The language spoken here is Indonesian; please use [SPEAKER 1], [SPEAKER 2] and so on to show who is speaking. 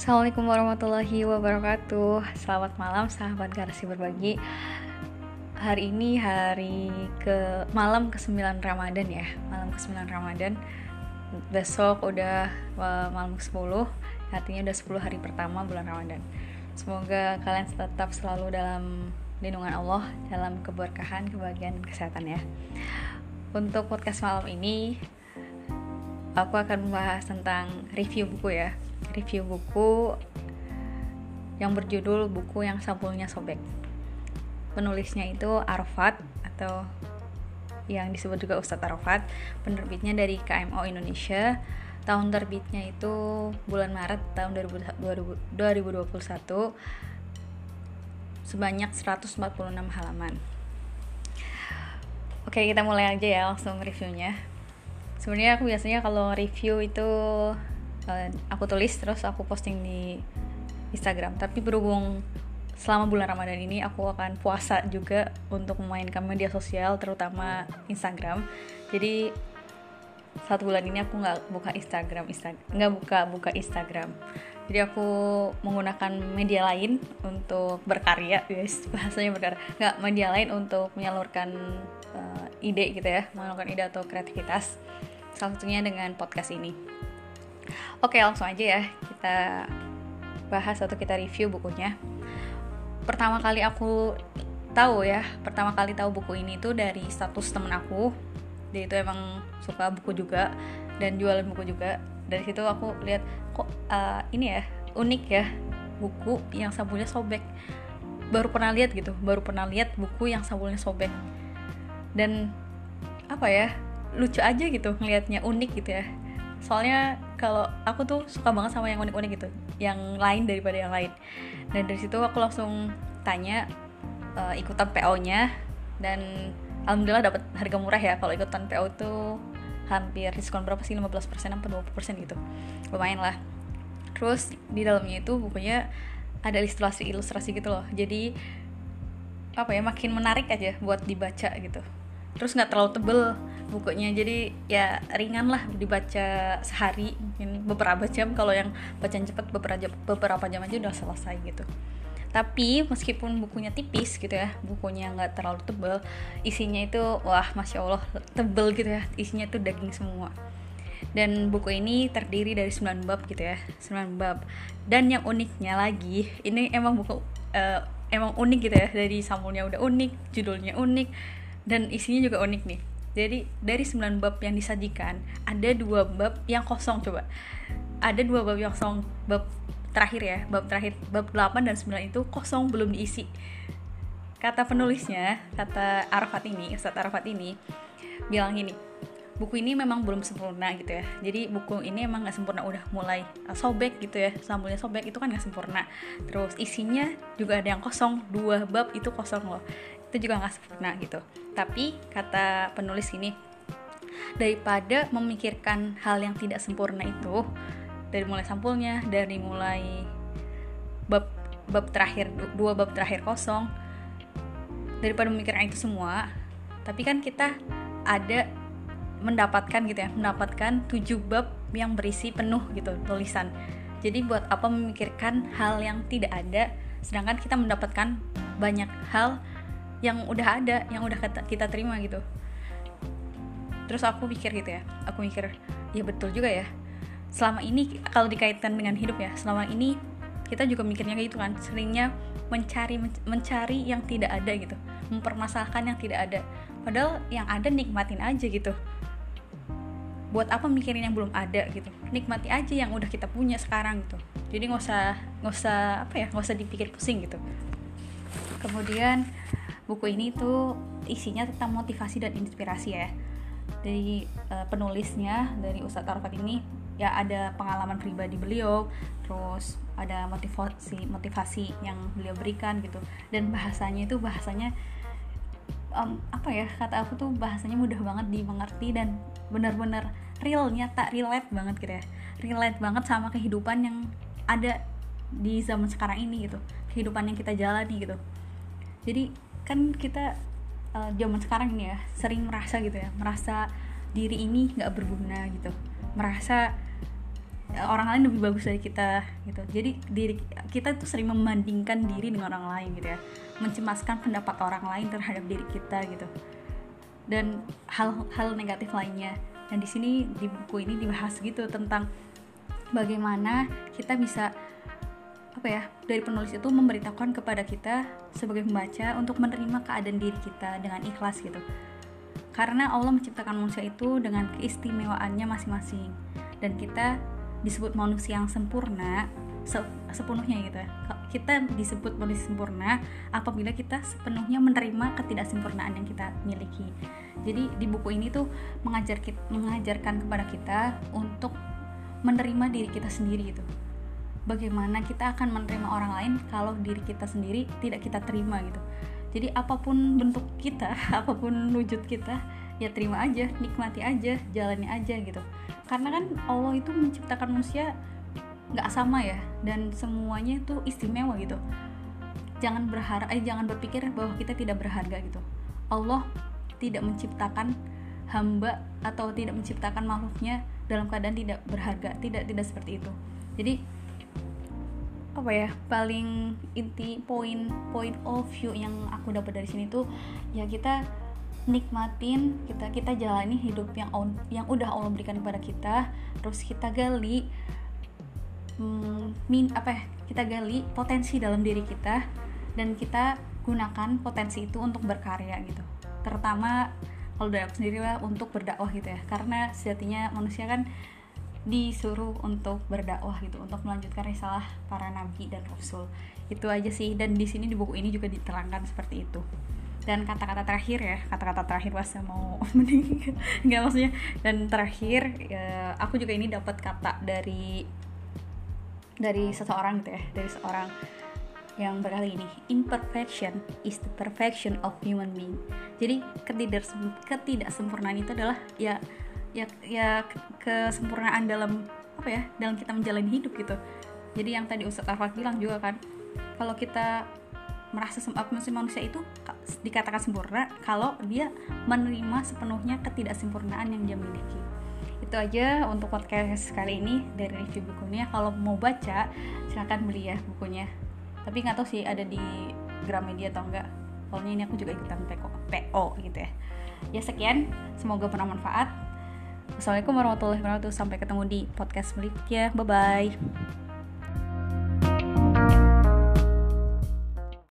[SPEAKER 1] Assalamualaikum warahmatullahi wabarakatuh. Selamat malam sahabat garasi berbagi. Hari ini hari ke malam ke-9 Ramadan ya. Malam ke-9 Ramadan. Besok udah uh, malam ke-10 Artinya udah 10 hari pertama bulan Ramadan. Semoga kalian tetap selalu dalam lindungan Allah Dalam keberkahan, kebahagiaan, kesehatan ya. Untuk podcast malam ini Aku akan membahas tentang review buku ya review buku yang berjudul buku yang sampulnya sobek. Penulisnya itu Arafat atau yang disebut juga Ustadz Arafat. Penerbitnya dari KMO Indonesia. Tahun terbitnya itu bulan Maret tahun 2021 sebanyak 146 halaman. Oke, kita mulai aja ya langsung reviewnya. Sebenarnya aku biasanya kalau review itu aku tulis terus aku posting di Instagram. Tapi berhubung selama bulan Ramadan ini aku akan puasa juga untuk memainkan media sosial terutama Instagram. Jadi satu bulan ini aku nggak buka Instagram nggak buka buka Instagram. Jadi aku menggunakan media lain untuk berkarya guys. Bahasanya berkarya. Nggak media lain untuk menyalurkan uh, ide gitu ya menyalurkan ide atau kreativitas. Salah satunya dengan podcast ini Oke, langsung aja ya kita bahas atau kita review bukunya. Pertama kali aku tahu ya, pertama kali tahu buku ini tuh dari status temen aku. Dia itu emang suka buku juga dan jualan buku juga. Dari situ aku lihat kok uh, ini ya unik ya buku yang sampulnya sobek. Baru pernah lihat gitu, baru pernah lihat buku yang sampulnya sobek. Dan apa ya lucu aja gitu ngelihatnya unik gitu ya soalnya kalau aku tuh suka banget sama yang unik-unik gitu. Yang lain daripada yang lain. Dan dari situ aku langsung tanya uh, ikutan PO nya dan alhamdulillah dapat harga murah ya. Kalau ikutan PO itu hampir diskon berapa sih? 15% atau 20% gitu. Lumayan lah. Terus di dalamnya itu bukunya ada ilustrasi-ilustrasi gitu loh. Jadi apa ya makin menarik aja buat dibaca gitu. Terus nggak terlalu tebel bukunya jadi ya ringan lah dibaca sehari. Mungkin beberapa jam. Kalau yang bacaan cepat beberapa jam, beberapa jam aja udah selesai gitu. Tapi meskipun bukunya tipis gitu ya bukunya nggak terlalu tebel isinya itu wah masya allah tebel gitu ya. Isinya tuh daging semua. Dan buku ini terdiri dari 9 bab gitu ya 9 bab. Dan yang uniknya lagi ini emang buku uh, emang unik gitu ya. Dari sampulnya udah unik judulnya unik dan isinya juga unik nih jadi dari 9 bab yang disajikan ada dua bab yang kosong coba. Ada dua bab yang kosong bab terakhir ya bab terakhir bab 8 dan 9 itu kosong belum diisi. Kata penulisnya kata Arafat ini Ustadz Arafat ini bilang gini buku ini memang belum sempurna gitu ya. Jadi buku ini emang nggak sempurna udah mulai sobek gitu ya sampulnya sobek itu kan nggak sempurna. Terus isinya juga ada yang kosong dua bab itu kosong loh itu juga nggak sempurna gitu. Tapi kata penulis ini daripada memikirkan hal yang tidak sempurna itu dari mulai sampulnya dari mulai bab bab terakhir dua bab terakhir kosong daripada memikirkan itu semua tapi kan kita ada mendapatkan gitu ya mendapatkan tujuh bab yang berisi penuh gitu tulisan. Jadi buat apa memikirkan hal yang tidak ada sedangkan kita mendapatkan banyak hal yang udah ada yang udah kita terima gitu. Terus aku pikir gitu ya aku mikir ya betul juga ya. Selama ini kalau dikaitkan dengan hidup ya selama ini kita juga mikirnya kayak gitu kan seringnya mencari mencari yang tidak ada gitu mempermasalahkan yang tidak ada. Padahal yang ada nikmatin aja gitu. Buat apa mikirin yang belum ada gitu? Nikmati aja yang udah kita punya sekarang gitu. Jadi nggak usah nggak usah apa ya nggak usah dipikir pusing gitu. Kemudian buku ini tuh isinya tentang motivasi dan inspirasi ya. Dari uh, penulisnya dari Ustadz Arafat ini ya ada pengalaman pribadi beliau terus ada motivasi motivasi yang beliau berikan gitu. Dan bahasanya itu bahasanya um, apa ya kata aku tuh bahasanya mudah banget dimengerti dan benar-benar real nyata relate banget gitu ya. Relate banget sama kehidupan yang ada di zaman sekarang ini gitu. Kehidupan yang kita jalani gitu. Jadi kan kita uh, zaman sekarang ini ya sering merasa gitu ya merasa diri ini nggak berguna gitu. Merasa orang lain lebih bagus dari kita gitu. Jadi diri kita tuh sering membandingkan diri dengan orang lain gitu ya. Mencemaskan pendapat orang lain terhadap diri kita gitu. Dan hal-hal negatif lainnya. Dan di sini di buku ini dibahas gitu tentang bagaimana kita bisa apa ya dari penulis itu memberitahukan kepada kita sebagai pembaca untuk menerima keadaan diri kita dengan ikhlas gitu. Karena Allah menciptakan manusia itu dengan keistimewaannya masing-masing. Dan kita disebut manusia yang sempurna se sepenuhnya gitu ya. Kita disebut manusia sempurna apabila kita sepenuhnya menerima ketidaksempurnaan yang kita miliki. Jadi di buku ini tuh mengajar mengajarkan kepada kita untuk menerima diri kita sendiri gitu bagaimana kita akan menerima orang lain kalau diri kita sendiri tidak kita terima gitu. Jadi apa pun bentuk kita apa pun wujud kita ya terima aja nikmati aja jalani aja gitu. Karena kan Allah itu menciptakan manusia nggak sama ya dan semuanya itu istimewa gitu. Jangan berharap eh jangan berpikir bahwa kita tidak berharga gitu. Allah tidak menciptakan hamba atau tidak menciptakan makhluknya dalam keadaan tidak berharga tidak tidak seperti itu. Jadi apa ya paling inti poin point of view yang aku dapat dari sini tuh ya kita nikmatin kita kita jalani hidup yang yang udah Allah berikan kepada kita terus kita gali hmm, min apa ya kita gali potensi dalam diri kita dan kita gunakan potensi itu untuk berkarya gitu. Terutama kalau dari aku sendiri lah untuk berdakwah gitu ya. Karena sejatinya manusia kan disuruh untuk berdakwah gitu untuk melanjutkan risalah para nabi dan rasul. Itu aja sih dan di sini di buku ini juga diterangkan seperti itu. Dan kata-kata terakhir ya kata-kata terakhir pas mau mending nggak maksudnya. Dan terakhir ya, aku juga ini dapat kata dari dari seseorang gitu ya dari seorang yang berkali ini. Imperfection is the perfection of human being. Jadi ketidaksempurnaan itu adalah ya ya ya kesempurnaan dalam apa ya dalam kita menjalani hidup gitu. Jadi yang tadi Ustadz Arfak bilang juga kan kalau kita merasa manusia manusia itu dikatakan sempurna kalau dia menerima sepenuhnya ketidaksempurnaan yang dia miliki. Itu aja untuk podcast kali ini dari review bukunya. Kalau mau baca silahkan beli ya bukunya. Tapi nggak tahu sih ada di Gramedia atau enggak soalnya ini aku juga ikutan PO, PO gitu ya. Ya sekian. Semoga bermanfaat Assalamualaikum warahmatullahi wabarakatuh. Sampai ketemu di podcast berikutnya. Bye bye